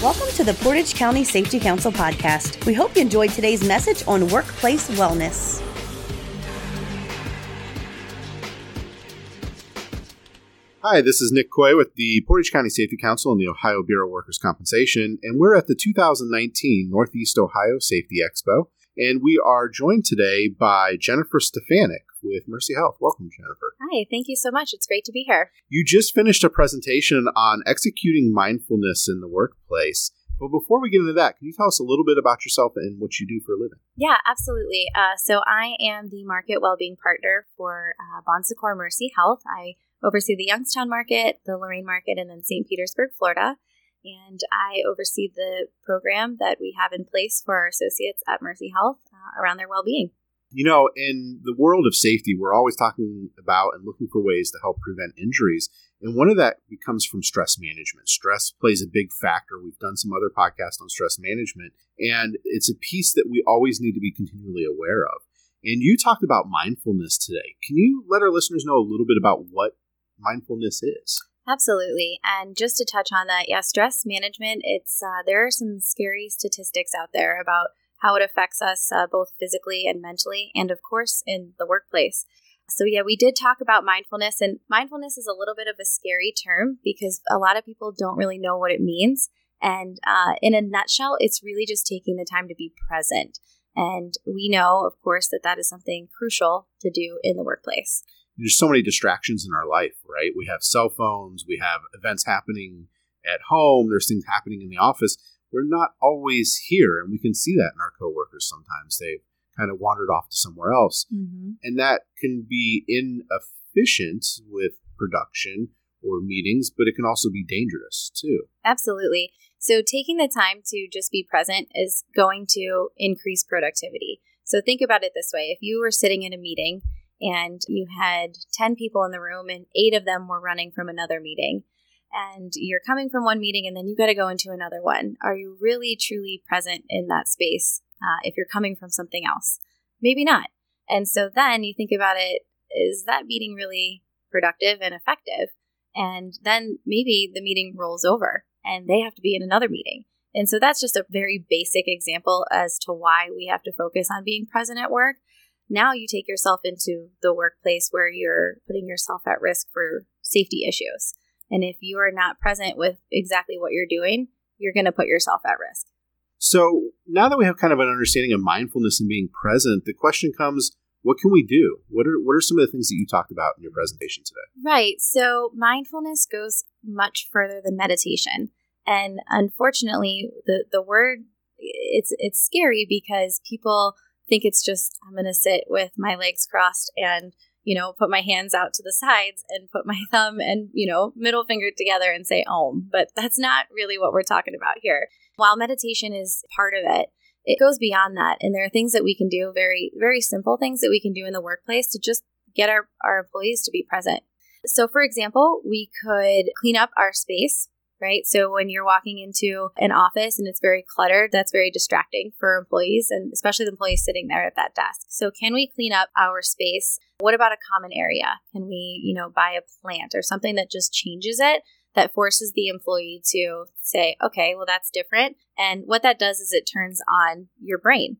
Welcome to the Portage County Safety Council podcast. We hope you enjoyed today's message on workplace wellness. Hi, this is Nick Coy with the Portage County Safety Council and the Ohio Bureau of Workers' Compensation, and we're at the 2019 Northeast Ohio Safety Expo. And we are joined today by Jennifer Stefanik with Mercy Health. Welcome, Jennifer. Hi, thank you so much. It's great to be here. You just finished a presentation on executing mindfulness in the workplace. But before we get into that, can you tell us a little bit about yourself and what you do for a living? Yeah, absolutely. Uh, so I am the market wellbeing partner for uh, Bon Secours Mercy Health. I oversee the Youngstown market, the Lorain market, and then St. Petersburg, Florida. And I oversee the program that we have in place for our associates at Mercy Health uh, around their well-being. You know, in the world of safety, we're always talking about and looking for ways to help prevent injuries. And one of that becomes from stress management. Stress plays a big factor. We've done some other podcasts on stress management, and it's a piece that we always need to be continually aware of. And you talked about mindfulness today. Can you let our listeners know a little bit about what mindfulness is? Absolutely. And just to touch on that, yeah, stress management, it's uh, there are some scary statistics out there about how it affects us uh, both physically and mentally, and of course in the workplace. So, yeah, we did talk about mindfulness, and mindfulness is a little bit of a scary term because a lot of people don't really know what it means. And uh, in a nutshell, it's really just taking the time to be present. And we know, of course, that that is something crucial to do in the workplace. There's so many distractions in our life, right? We have cell phones, we have events happening at home, there's things happening in the office. We're not always here, and we can see that in our coworkers sometimes. They've kind of wandered off to somewhere else. Mm-hmm. And that can be inefficient with production or meetings, but it can also be dangerous too. Absolutely. So, taking the time to just be present is going to increase productivity. So, think about it this way if you were sitting in a meeting and you had 10 people in the room and eight of them were running from another meeting, and you're coming from one meeting and then you got to go into another one, are you really truly present in that space uh, if you're coming from something else? Maybe not. And so then you think about it is that meeting really productive and effective? And then maybe the meeting rolls over and they have to be in another meeting. And so that's just a very basic example as to why we have to focus on being present at work. Now you take yourself into the workplace where you're putting yourself at risk for safety issues. And if you are not present with exactly what you're doing, you're going to put yourself at risk. So now that we have kind of an understanding of mindfulness and being present, the question comes what can we do? What are what are some of the things that you talked about in your presentation today? Right. So mindfulness goes much further than meditation. And unfortunately, the the word it's it's scary because people think it's just I'm going to sit with my legs crossed and you know put my hands out to the sides and put my thumb and you know middle finger together and say om. But that's not really what we're talking about here. While meditation is part of it, it goes beyond that. And there are things that we can do, very, very simple things that we can do in the workplace to just get our, our employees to be present. So, for example, we could clean up our space, right? So, when you're walking into an office and it's very cluttered, that's very distracting for employees and especially the employees sitting there at that desk. So, can we clean up our space? What about a common area? Can we, you know, buy a plant or something that just changes it that forces the employee to say, okay, well, that's different. And what that does is it turns on your brain.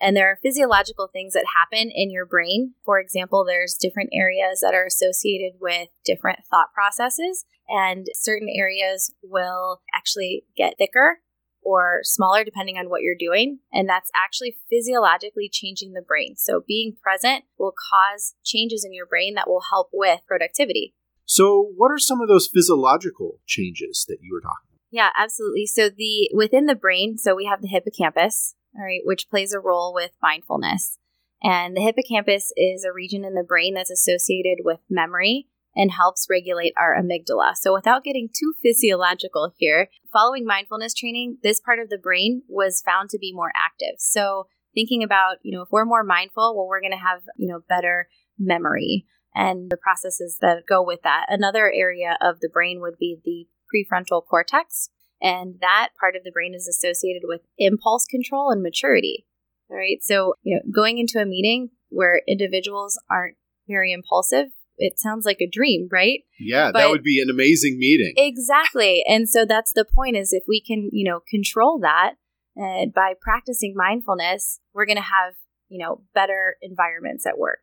And there are physiological things that happen in your brain. For example, there's different areas that are associated with different thought processes, and certain areas will actually get thicker or smaller depending on what you're doing. And that's actually physiologically changing the brain. So being present will cause changes in your brain that will help with productivity. So, what are some of those physiological changes that you were talking about? Yeah, absolutely. So, the within the brain, so we have the hippocampus, all right, which plays a role with mindfulness. And the hippocampus is a region in the brain that's associated with memory and helps regulate our amygdala. So, without getting too physiological here, following mindfulness training, this part of the brain was found to be more active. So, thinking about, you know, if we're more mindful, well, we're going to have, you know, better memory and the processes that go with that. Another area of the brain would be the prefrontal cortex, and that part of the brain is associated with impulse control and maturity. All right, so you know, going into a meeting where individuals aren't very impulsive, it sounds like a dream, right? Yeah, But- that would be an amazing meeting. Exactly. And so that's the point is if we can, you know, control that uh, by practicing mindfulness, we're going to have, you know, better environments at work.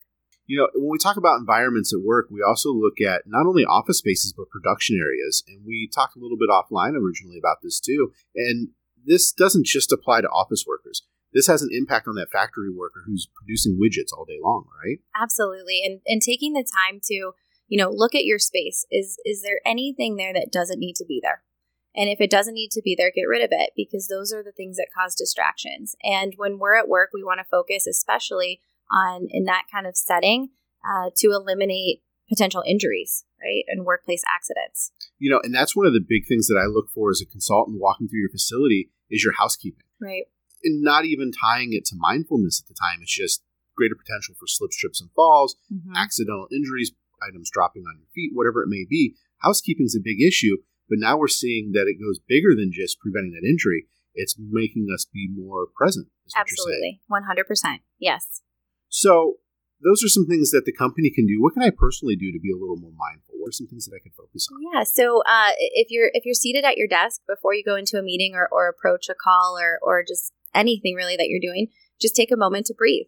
You know, when we talk about environments at work, we also look at not only office spaces but production areas. And we talked a little bit offline originally about this too. And this doesn't just apply to office workers. This has an impact on that factory worker who's producing widgets all day long, right? Absolutely. And and taking the time to, you know, look at your space. Is is there anything there that doesn't need to be there? And if it doesn't need to be there, get rid of it because those are the things that cause distractions. And when we're at work, we want to focus especially on in that kind of setting uh, to eliminate potential injuries, right? And workplace accidents. You know, and that's one of the big things that I look for as a consultant walking through your facility is your housekeeping. Right. And not even tying it to mindfulness at the time. It's just greater potential for slips, trips, and falls, Mhm. accidental injuries, items dropping on your feet, whatever it may be. Housekeeping's a big issue, but now we're seeing that it goes bigger than just preventing that injury. It's making us be more present. Is what you're saying. Absolutely. 100%. Yes. So those are some things that the company can do. What can I personally do to be a little more mindful? What are some things that I can focus on? Yeah. So uh, if you're if you're seated at your desk before you go into a meeting or, or approach a call or or just anything really that you're doing, just take a moment to breathe.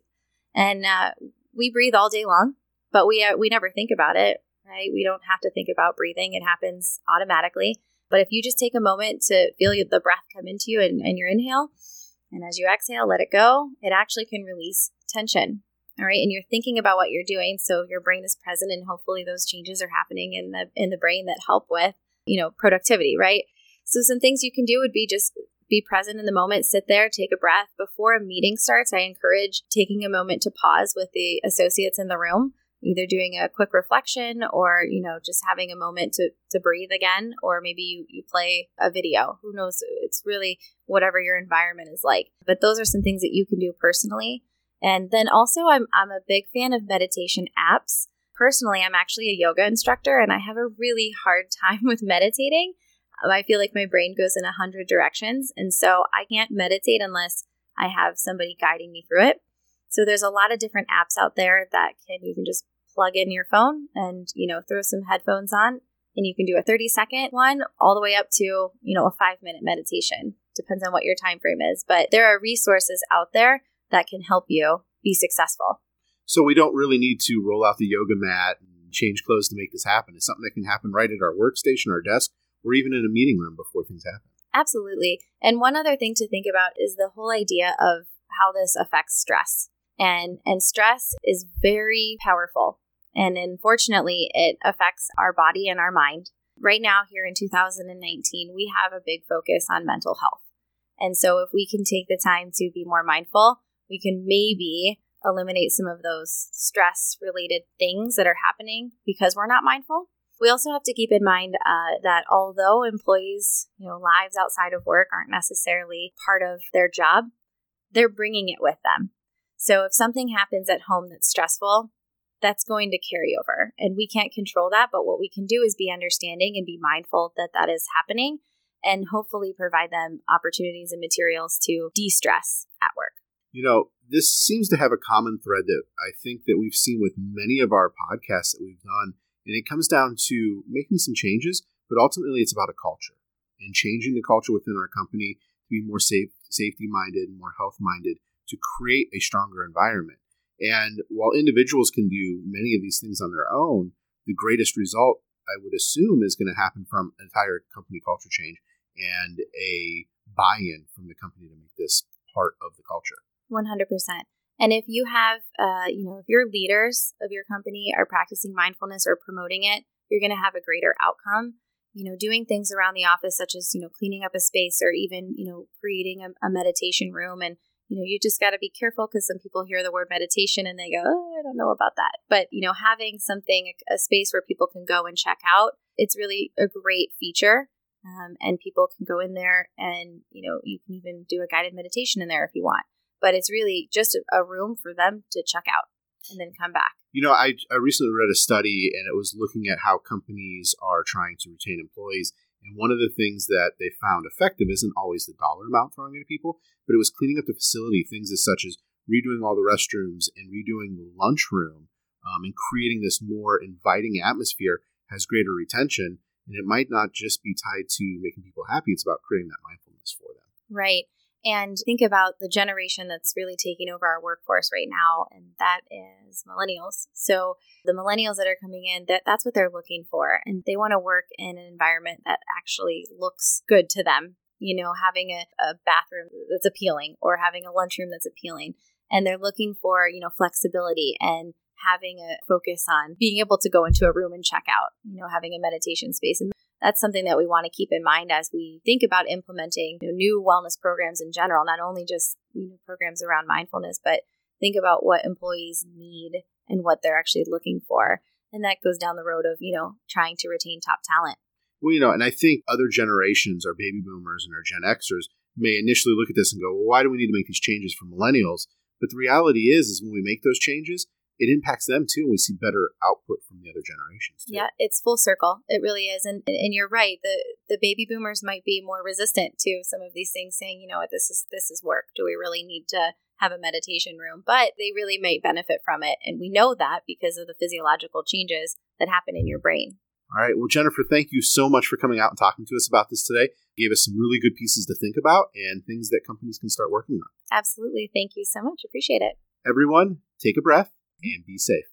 And uh, we breathe all day long, but we uh, we never think about it, right? We don't have to think about breathing; it happens automatically. But if you just take a moment to feel the breath come into you and, and your inhale, and as you exhale, let it go, it actually can release tension. All right, and you're thinking about what you're doing, so your brain is present, and hopefully those changes are happening in the in the brain that help with you know productivity, right? So some things you can do would be just be present in the moment, sit there, take a breath. Before a meeting starts, I encourage taking a moment to pause with the associates in the room, either doing a quick reflection or, you know, just having a moment to, to breathe again, or maybe you, you play a video. Who knows? It's really whatever your environment is like. But those are some things that you can do personally. And then also, I'm, I'm a big fan of meditation apps. Personally, I'm actually a yoga instructor and I have a really hard time with meditating. I feel like my brain goes in a hundred directions. And so I can't meditate unless I have somebody guiding me through it. So there's a lot of different apps out there that can, you can just plug in your phone and, you know, throw some headphones on and you can do a 30 second one all the way up to, you know, a five minute meditation. Depends on what your time frame is. But there are resources out there that can help you be successful. So we don't really need to roll out the yoga mat and change clothes to make this happen. It's something that can happen right at our workstation, our desk, or even in a meeting room before things happen. Absolutely. And one other thing to think about is the whole idea of how this affects stress. And and stress is very powerful. And unfortunately, it affects our body and our mind. Right now here in 2019, we have a big focus on mental health. And so if we can take the time to be more mindful, we can maybe eliminate some of those stress related things that are happening because we're not mindful. We also have to keep in mind uh, that although employees, you know, lives outside of work aren't necessarily part of their job, they're bringing it with them. So if something happens at home that's stressful, that's going to carry over, and we can't control that. But what we can do is be understanding and be mindful that that is happening, and hopefully provide them opportunities and materials to de-stress at work. You know, this seems to have a common thread that I think that we've seen with many of our podcasts that we've done, and it comes down to making some changes, but ultimately it's about a culture and changing the culture within our company to be more safe, safety minded, more health minded, to create a stronger environment. And while individuals can do many of these things on their own, the greatest result I would assume is going to happen from an entire company culture change and a buy-in from the company to make this part of the culture. 100%. And if you have, uh, you know, if your leaders of your company are practicing mindfulness or promoting it, you're going to have a greater outcome. You know, doing things around the office, such as, you know, cleaning up a space or even, you know, creating a, a meditation room. And, you know, you just got to be careful because some people hear the word meditation and they go, oh, I don't know about that. But, you know, having something, a space where people can go and check out, it's really a great feature. Um, and people can go in there and, you know, you can even do a guided meditation in there if you want but it's really just a, a room for them to check out and then come back. You know, I, I recently read a study and it was looking at how companies are trying to retain employees. And one of the things that they found effective isn't always the dollar amount throwing at people, but it was cleaning up the facility, things as such as redoing all the restrooms and redoing the lunchroom, um, and creating this more inviting atmosphere has greater retention. And it might not just be tied to making people happy, it's about creating that mindfulness for them. Right. And think about the generation that's really taking over our workforce right now, and that is millennials. So the millennials that are coming in, that that's what they're looking for, and they want to work in an environment that actually looks good to them. You know, having a, a bathroom that's appealing or having a lunchroom that's appealing, and they're looking for you know flexibility and having a focus on being able to go into a room and check out. You know, having a meditation space and that's something that we want to keep in mind as we think about implementing new wellness programs in general, not only just programs around mindfulness, but think about what employees need and what they're actually looking for. And that goes down the road of, you know, trying to retain top talent. Well, you know, and I think other generations, our baby boomers and our Gen Xers, may initially look at this and go, well, why do we need to make these changes for millennials? But the reality is, is when we make those changes, it impacts them too, and we see better output from the other generations. Too. Yeah, it's full circle. It really is, and and you're right. the The baby boomers might be more resistant to some of these things, saying, you know what, this is this is work. Do we really need to have a meditation room? But they really might benefit from it, and we know that because of the physiological changes that happen in your brain. All right. Well, Jennifer, thank you so much for coming out and talking to us about this today. You gave us some really good pieces to think about and things that companies can start working on. Absolutely. Thank you so much. Appreciate it. Everyone, take a breath and be safe.